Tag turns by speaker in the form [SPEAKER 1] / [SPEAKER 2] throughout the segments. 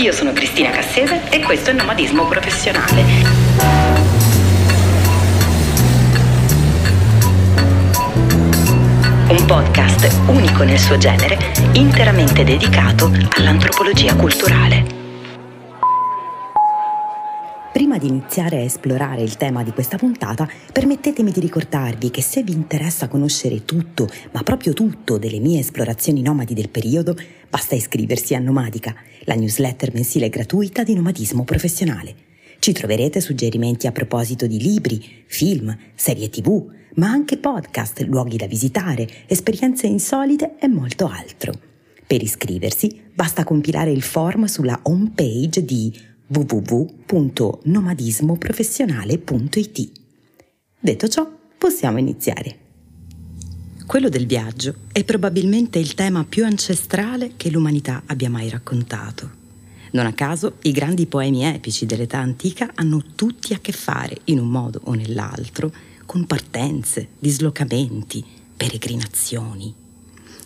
[SPEAKER 1] Io sono Cristina Cassese e questo è Nomadismo Professionale. Un podcast unico nel suo genere, interamente dedicato all'antropologia culturale. Di iniziare a esplorare il tema di questa puntata, permettetemi di ricordarvi che se vi interessa conoscere tutto, ma proprio tutto, delle mie esplorazioni nomadi del periodo, basta iscriversi a Nomadica, la newsletter mensile gratuita di nomadismo professionale. Ci troverete suggerimenti a proposito di libri, film, serie tv, ma anche podcast, luoghi da visitare, esperienze insolite e molto altro. Per iscriversi basta compilare il form sulla home page di www.nomadismoprofessionale.it. Detto ciò, possiamo iniziare. Quello del viaggio è probabilmente il tema più ancestrale che l'umanità abbia mai raccontato. Non a caso, i grandi poemi epici dell'età antica hanno tutti a che fare, in un modo o nell'altro, con partenze, dislocamenti, peregrinazioni.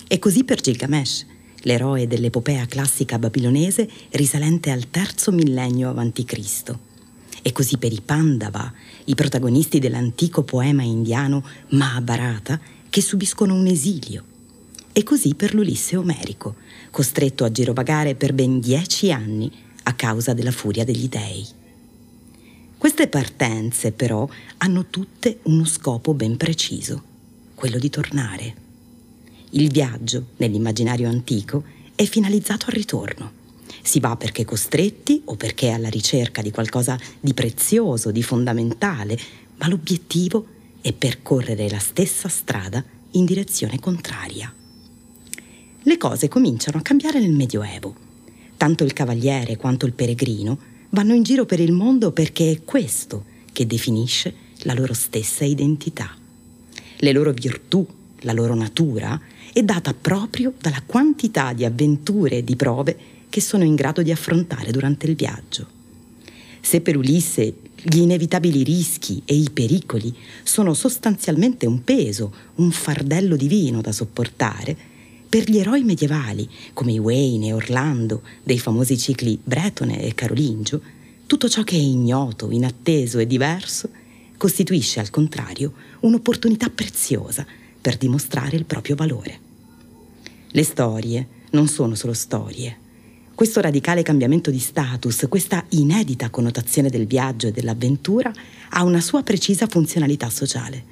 [SPEAKER 1] E così per Gilgamesh, l'eroe dell'epopea classica babilonese risalente al terzo millennio a.C. E così per i Pandava, i protagonisti dell'antico poema indiano Mahabharata, che subiscono un esilio. E così per l'Ulisse omerico, costretto a girovagare per ben dieci anni a causa della furia degli dei. Queste partenze, però, hanno tutte uno scopo ben preciso, quello di tornare. Il viaggio, nell'immaginario antico, è finalizzato al ritorno. Si va perché costretti o perché alla ricerca di qualcosa di prezioso, di fondamentale, ma l'obiettivo è percorrere la stessa strada in direzione contraria. Le cose cominciano a cambiare nel Medioevo. Tanto il cavaliere quanto il peregrino vanno in giro per il mondo perché è questo che definisce la loro stessa identità. Le loro virtù, la loro natura è data proprio dalla quantità di avventure e di prove che sono in grado di affrontare durante il viaggio. Se per Ulisse gli inevitabili rischi e i pericoli sono sostanzialmente un peso, un fardello divino da sopportare, per gli eroi medievali come Wayne e Orlando dei famosi cicli Bretone e Carolingio, tutto ciò che è ignoto, inatteso e diverso costituisce al contrario un'opportunità preziosa per dimostrare il proprio valore. Le storie non sono solo storie. Questo radicale cambiamento di status, questa inedita connotazione del viaggio e dell'avventura ha una sua precisa funzionalità sociale.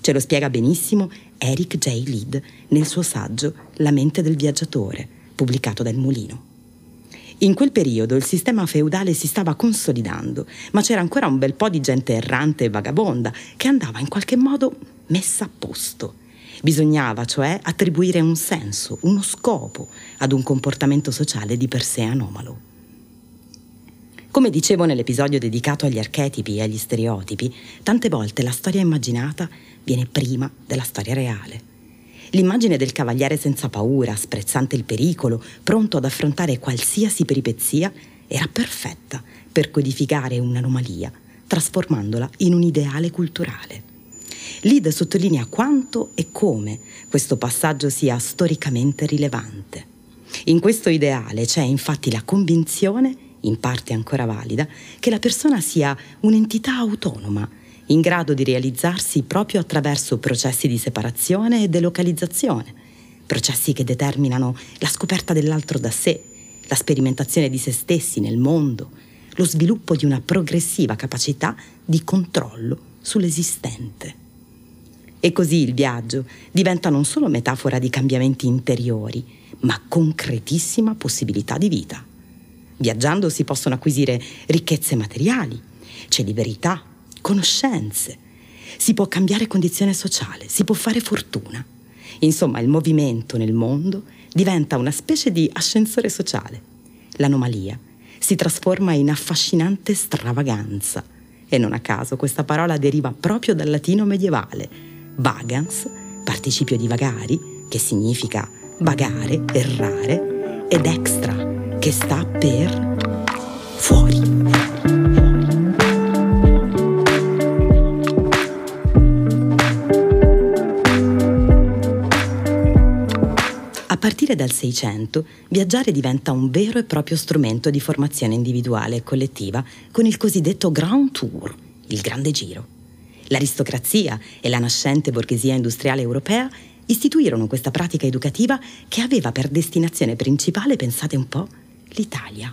[SPEAKER 1] Ce lo spiega benissimo Eric J. Lead nel suo saggio La mente del viaggiatore, pubblicato da Il Mulino. In quel periodo il sistema feudale si stava consolidando, ma c'era ancora un bel po' di gente errante e vagabonda che andava in qualche modo messa a posto. Bisognava, cioè, attribuire un senso, uno scopo ad un comportamento sociale di per sé anomalo. Come dicevo nell'episodio dedicato agli archetipi e agli stereotipi, tante volte la storia immaginata viene prima della storia reale. L'immagine del cavaliere senza paura, sprezzante il pericolo, pronto ad affrontare qualsiasi peripezia, era perfetta per codificare un'anomalia, trasformandola in un ideale culturale. Lid sottolinea quanto e come questo passaggio sia storicamente rilevante. In questo ideale c'è infatti la convinzione, in parte ancora valida, che la persona sia un'entità autonoma, in grado di realizzarsi proprio attraverso processi di separazione e delocalizzazione, processi che determinano la scoperta dell'altro da sé, la sperimentazione di se stessi nel mondo, lo sviluppo di una progressiva capacità di controllo sull'esistente. E così il viaggio diventa non solo metafora di cambiamenti interiori, ma concretissima possibilità di vita. Viaggiando si possono acquisire ricchezze materiali, c'è libertà, conoscenze, si può cambiare condizione sociale, si può fare fortuna. Insomma, il movimento nel mondo diventa una specie di ascensore sociale. L'anomalia si trasforma in affascinante stravaganza. E non a caso questa parola deriva proprio dal latino medievale, vagans, participio di vagari, che significa vagare, errare, ed extra, che sta per fuori. partire dal Seicento, viaggiare diventa un vero e proprio strumento di formazione individuale e collettiva con il cosiddetto Grand Tour, il grande giro. L'aristocrazia e la nascente borghesia industriale europea istituirono questa pratica educativa che aveva per destinazione principale, pensate un po', l'Italia.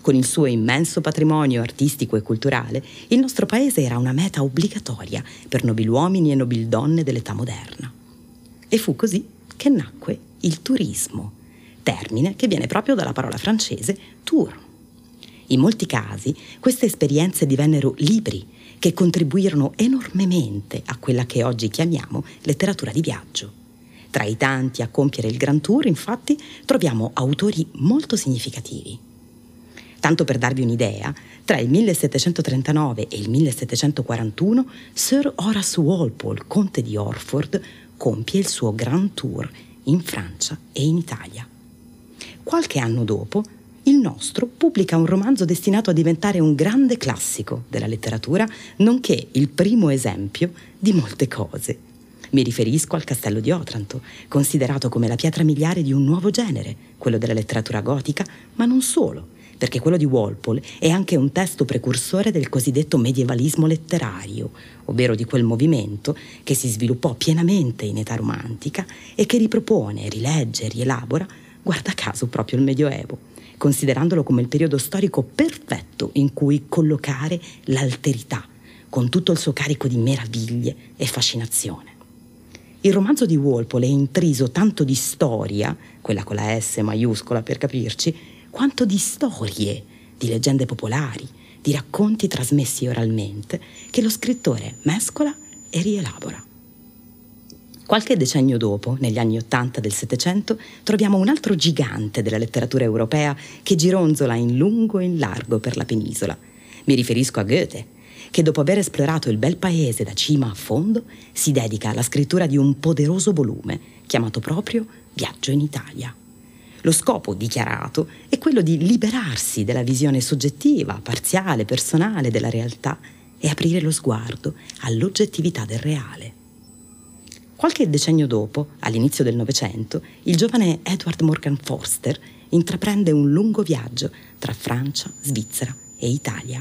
[SPEAKER 1] Con il suo immenso patrimonio artistico e culturale, il nostro paese era una meta obbligatoria per nobiluomini e nobildonne dell'età moderna. E fu così che nacque il turismo, termine che viene proprio dalla parola francese tour. In molti casi queste esperienze divennero libri che contribuirono enormemente a quella che oggi chiamiamo letteratura di viaggio. Tra i tanti a compiere il Grand Tour, infatti, troviamo autori molto significativi. Tanto per darvi un'idea, tra il 1739 e il 1741 Sir Horace Walpole, conte di Orford, compie il suo Grand Tour in Francia e in Italia. Qualche anno dopo, il nostro pubblica un romanzo destinato a diventare un grande classico della letteratura, nonché il primo esempio di molte cose. Mi riferisco al Castello di Otranto, considerato come la pietra miliare di un nuovo genere, quello della letteratura gotica, ma non solo, perché quello di Walpole è anche un testo precursore del cosiddetto medievalismo letterario, ovvero di quel movimento che si sviluppò pienamente in età romantica e che ripropone, rilegge, rielabora, guarda caso, proprio il Medioevo considerandolo come il periodo storico perfetto in cui collocare l'alterità, con tutto il suo carico di meraviglie e fascinazione. Il romanzo di Walpole è intriso tanto di storia, quella con la S maiuscola per capirci, quanto di storie, di leggende popolari, di racconti trasmessi oralmente, che lo scrittore mescola e rielabora. Qualche decennio dopo, negli anni Ottanta del Settecento, troviamo un altro gigante della letteratura europea che gironzola in lungo e in largo per la penisola. Mi riferisco a Goethe, che dopo aver esplorato il bel paese da cima a fondo, si dedica alla scrittura di un poderoso volume chiamato proprio Viaggio in Italia. Lo scopo dichiarato è quello di liberarsi della visione soggettiva, parziale, personale della realtà e aprire lo sguardo all'oggettività del reale. Qualche decennio dopo, all'inizio del Novecento, il giovane Edward Morgan Forster intraprende un lungo viaggio tra Francia, Svizzera e Italia.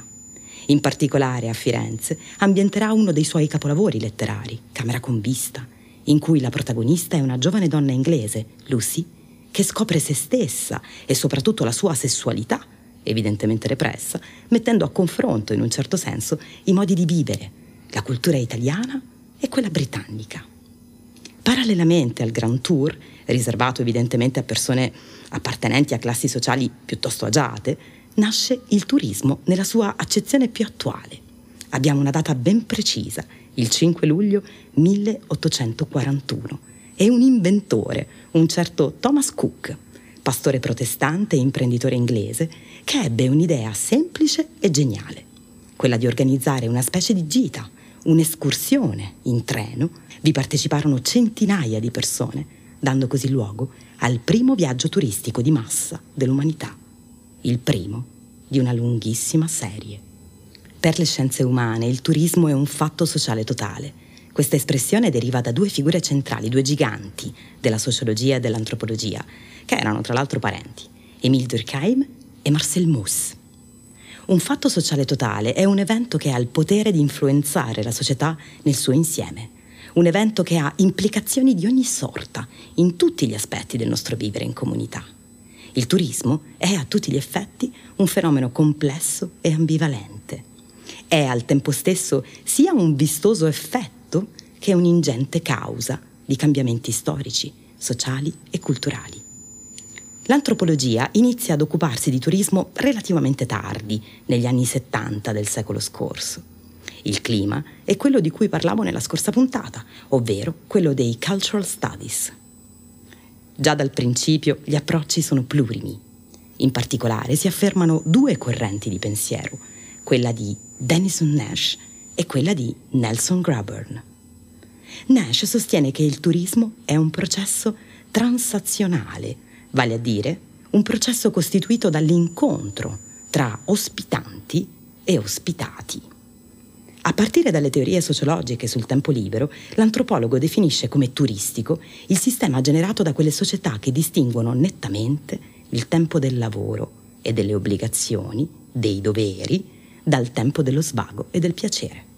[SPEAKER 1] In particolare a Firenze ambienterà uno dei suoi capolavori letterari, Camera con vista, in cui la protagonista è una giovane donna inglese, Lucy, che scopre se stessa e soprattutto la sua sessualità, evidentemente repressa, mettendo a confronto, in un certo senso, i modi di vivere, la cultura italiana e quella britannica. Parallelamente al Grand Tour, riservato evidentemente a persone appartenenti a classi sociali piuttosto agiate, nasce il turismo nella sua accezione più attuale. Abbiamo una data ben precisa, il 5 luglio 1841, e un inventore, un certo Thomas Cook, pastore protestante e imprenditore inglese, che ebbe un'idea semplice e geniale, quella di organizzare una specie di gita, un'escursione in treno vi parteciparono centinaia di persone, dando così luogo al primo viaggio turistico di massa dell'umanità, il primo di una lunghissima serie. Per le scienze umane il turismo è un fatto sociale totale. Questa espressione deriva da due figure centrali, due giganti della sociologia e dell'antropologia, che erano tra l'altro parenti, Émile Durkheim e Marcel Mauss. Un fatto sociale totale è un evento che ha il potere di influenzare la società nel suo insieme un evento che ha implicazioni di ogni sorta in tutti gli aspetti del nostro vivere in comunità. Il turismo è a tutti gli effetti un fenomeno complesso e ambivalente. È al tempo stesso sia un vistoso effetto che un'ingente causa di cambiamenti storici, sociali e culturali. L'antropologia inizia ad occuparsi di turismo relativamente tardi, negli anni 70 del secolo scorso. Il clima è quello di cui parlavo nella scorsa puntata, ovvero quello dei cultural studies. Già dal principio gli approcci sono plurimi. In particolare si affermano due correnti di pensiero, quella di Denison Nash e quella di Nelson Graburn. Nash sostiene che il turismo è un processo transazionale, vale a dire un processo costituito dall'incontro tra ospitanti e ospitati. A partire dalle teorie sociologiche sul tempo libero, l'antropologo definisce come turistico il sistema generato da quelle società che distinguono nettamente il tempo del lavoro e delle obbligazioni, dei doveri, dal tempo dello svago e del piacere.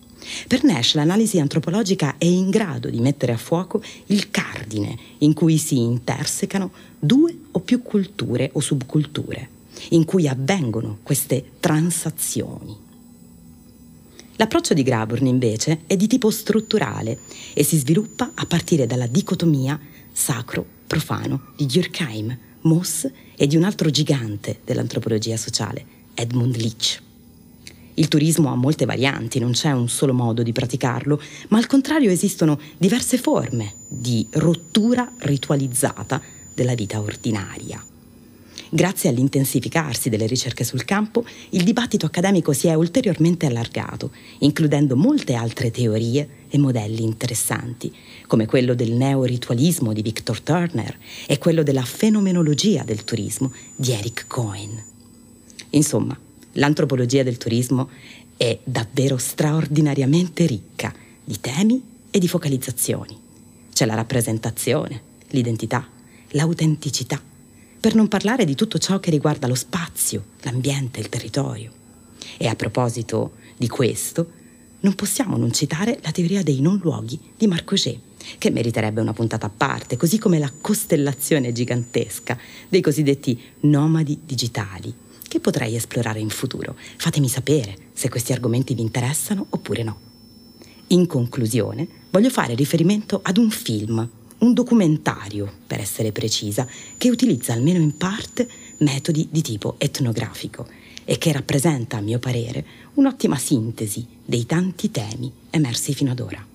[SPEAKER 1] Per Nash l'analisi antropologica è in grado di mettere a fuoco il cardine in cui si intersecano due o più culture o subculture, in cui avvengono queste transazioni. L'approccio di Graburn invece è di tipo strutturale e si sviluppa a partire dalla dicotomia sacro-profano di Durkheim, Moss e di un altro gigante dell'antropologia sociale, Edmund Leach. Il turismo ha molte varianti, non c'è un solo modo di praticarlo, ma al contrario esistono diverse forme di rottura ritualizzata della vita ordinaria. Grazie all'intensificarsi delle ricerche sul campo, il dibattito accademico si è ulteriormente allargato, includendo molte altre teorie e modelli interessanti, come quello del neoritualismo di Victor Turner e quello della fenomenologia del turismo di Eric Cohen. Insomma, l'antropologia del turismo è davvero straordinariamente ricca di temi e di focalizzazioni. C'è la rappresentazione, l'identità, l'autenticità per non parlare di tutto ciò che riguarda lo spazio, l'ambiente, il territorio. E a proposito di questo, non possiamo non citare la teoria dei non luoghi di Marc Auger, che meriterebbe una puntata a parte, così come la costellazione gigantesca dei cosiddetti nomadi digitali, che potrei esplorare in futuro. Fatemi sapere se questi argomenti vi interessano oppure no. In conclusione, voglio fare riferimento ad un film un documentario, per essere precisa, che utilizza almeno in parte metodi di tipo etnografico e che rappresenta, a mio parere, un'ottima sintesi dei tanti temi emersi fino ad ora.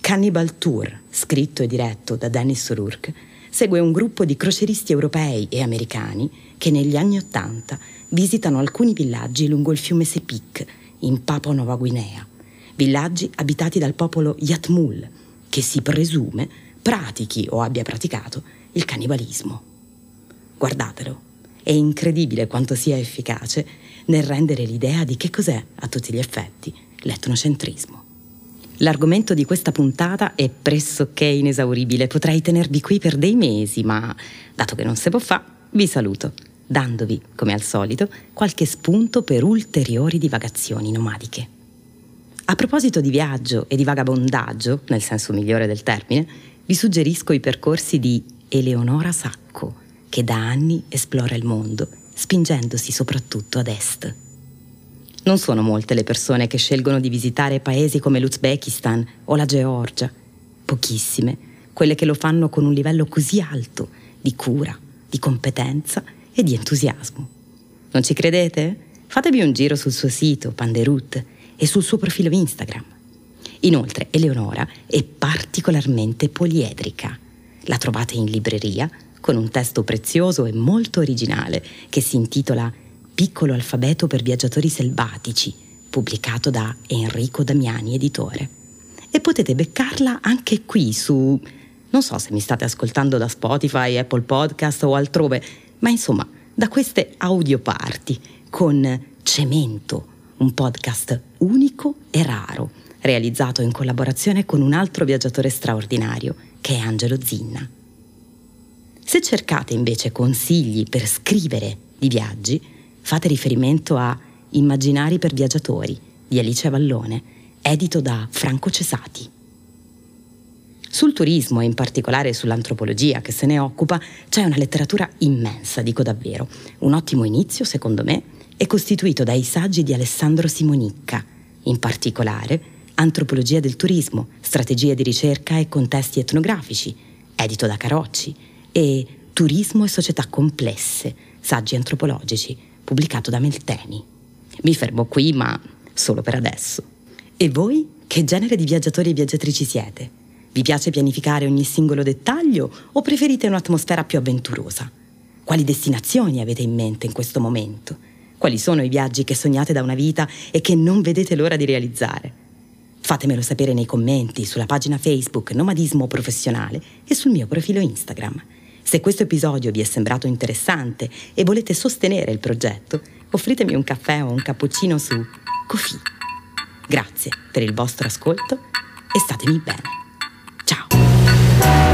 [SPEAKER 1] Cannibal Tour, scritto e diretto da Dennis O'Rourke, segue un gruppo di croceristi europei e americani che negli anni Ottanta visitano alcuni villaggi lungo il fiume Sepik, in Papua Nuova Guinea, villaggi abitati dal popolo Yatmul, che si presume pratichi o abbia praticato il cannibalismo. Guardatelo, è incredibile quanto sia efficace nel rendere l'idea di che cos'è, a tutti gli effetti, l'etnocentrismo. L'argomento di questa puntata è pressoché inesauribile, potrei tenervi qui per dei mesi, ma dato che non se può fare, vi saluto, dandovi, come al solito, qualche spunto per ulteriori divagazioni nomadiche. A proposito di viaggio e di vagabondaggio, nel senso migliore del termine, vi suggerisco i percorsi di Eleonora Sacco, che da anni esplora il mondo, spingendosi soprattutto ad est. Non sono molte le persone che scelgono di visitare paesi come l'Uzbekistan o la Georgia, pochissime quelle che lo fanno con un livello così alto di cura, di competenza e di entusiasmo. Non ci credete? Fatevi un giro sul suo sito Panderut e sul suo profilo Instagram. Inoltre Eleonora è particolarmente poliedrica. La trovate in libreria con un testo prezioso e molto originale che si intitola Piccolo alfabeto per viaggiatori selvatici, pubblicato da Enrico Damiani, editore. E potete beccarla anche qui su... non so se mi state ascoltando da Spotify, Apple Podcast o altrove, ma insomma, da queste audioparti con Cemento, un podcast unico e raro realizzato in collaborazione con un altro viaggiatore straordinario, che è Angelo Zinna. Se cercate invece consigli per scrivere di viaggi, fate riferimento a Immaginari per viaggiatori di Alice Vallone, edito da Franco Cesati. Sul turismo e in particolare sull'antropologia che se ne occupa c'è una letteratura immensa, dico davvero. Un ottimo inizio, secondo me, è costituito dai saggi di Alessandro Simonicca, in particolare Antropologia del turismo, strategie di ricerca e contesti etnografici, edito da Carocci, e Turismo e società complesse, saggi antropologici, pubblicato da Melteni. Mi fermo qui, ma solo per adesso. E voi che genere di viaggiatori e viaggiatrici siete? Vi piace pianificare ogni singolo dettaglio o preferite un'atmosfera più avventurosa? Quali destinazioni avete in mente in questo momento? Quali sono i viaggi che sognate da una vita e che non vedete l'ora di realizzare? Fatemelo sapere nei commenti sulla pagina Facebook Nomadismo Professionale e sul mio profilo Instagram. Se questo episodio vi è sembrato interessante e volete sostenere il progetto, offritemi un caffè o un cappuccino su Kofi. Grazie per il vostro ascolto e statemi bene. Ciao!